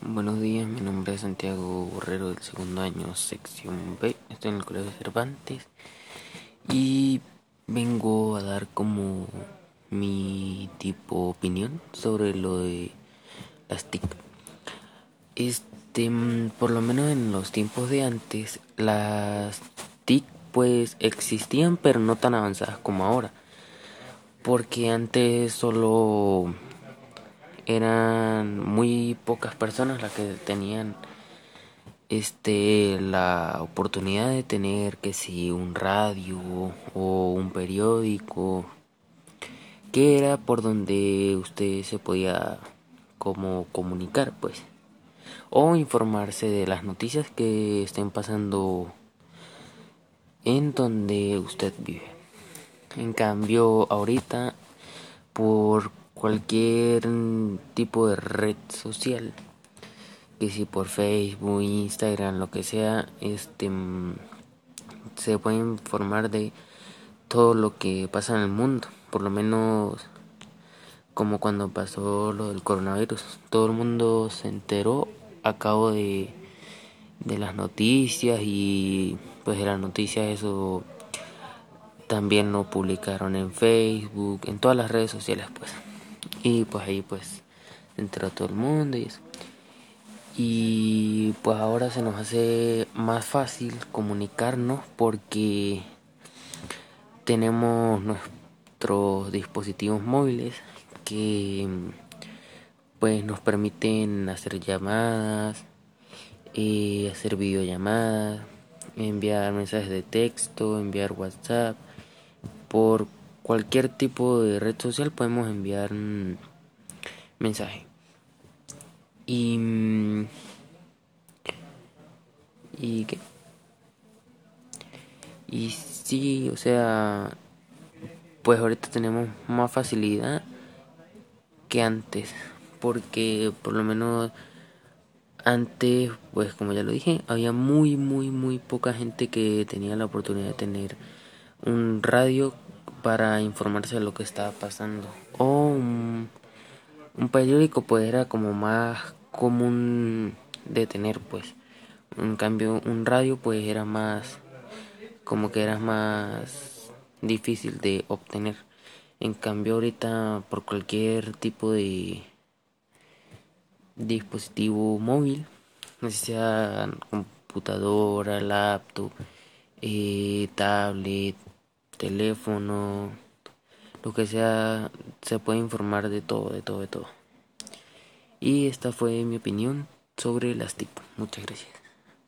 Buenos días, mi nombre es Santiago Borrero del segundo año, sección B. Estoy en el Colegio Cervantes y vengo a dar como mi tipo opinión sobre lo de las TIC. Este, por lo menos en los tiempos de antes, las TIC pues existían, pero no tan avanzadas como ahora. Porque antes solo eran muy pocas personas las que tenían este la oportunidad de tener que si un radio o un periódico que era por donde usted se podía como comunicar pues o informarse de las noticias que estén pasando en donde usted vive. En cambio ahorita por cualquier tipo de red social, que si por Facebook, Instagram, lo que sea, este se puede informar de todo lo que pasa en el mundo, por lo menos como cuando pasó lo del coronavirus, todo el mundo se enteró a cabo de, de las noticias y pues de las noticias eso también lo publicaron en Facebook, en todas las redes sociales pues. Y pues ahí pues entró todo el mundo y eso. Y pues ahora se nos hace más fácil comunicarnos porque tenemos nuestros dispositivos móviles que pues nos permiten hacer llamadas, eh, hacer videollamadas, enviar mensajes de texto, enviar WhatsApp por cualquier tipo de red social podemos enviar un mensaje. Y. Mm, ¿Y qué? Y sí, o sea, pues ahorita tenemos más facilidad que antes, porque por lo menos antes, pues como ya lo dije, había muy, muy, muy poca gente que tenía la oportunidad de tener un radio para informarse de lo que estaba pasando. O un, periódico pues era como más común de tener pues. En cambio un radio pues era más como que era más difícil de obtener. En cambio ahorita por cualquier tipo de dispositivo móvil, sea computadora, laptop, eh, tablet, teléfono, lo que sea, se puede informar de todo, de todo, de todo. Y esta fue mi opinión sobre las TIC. Muchas gracias.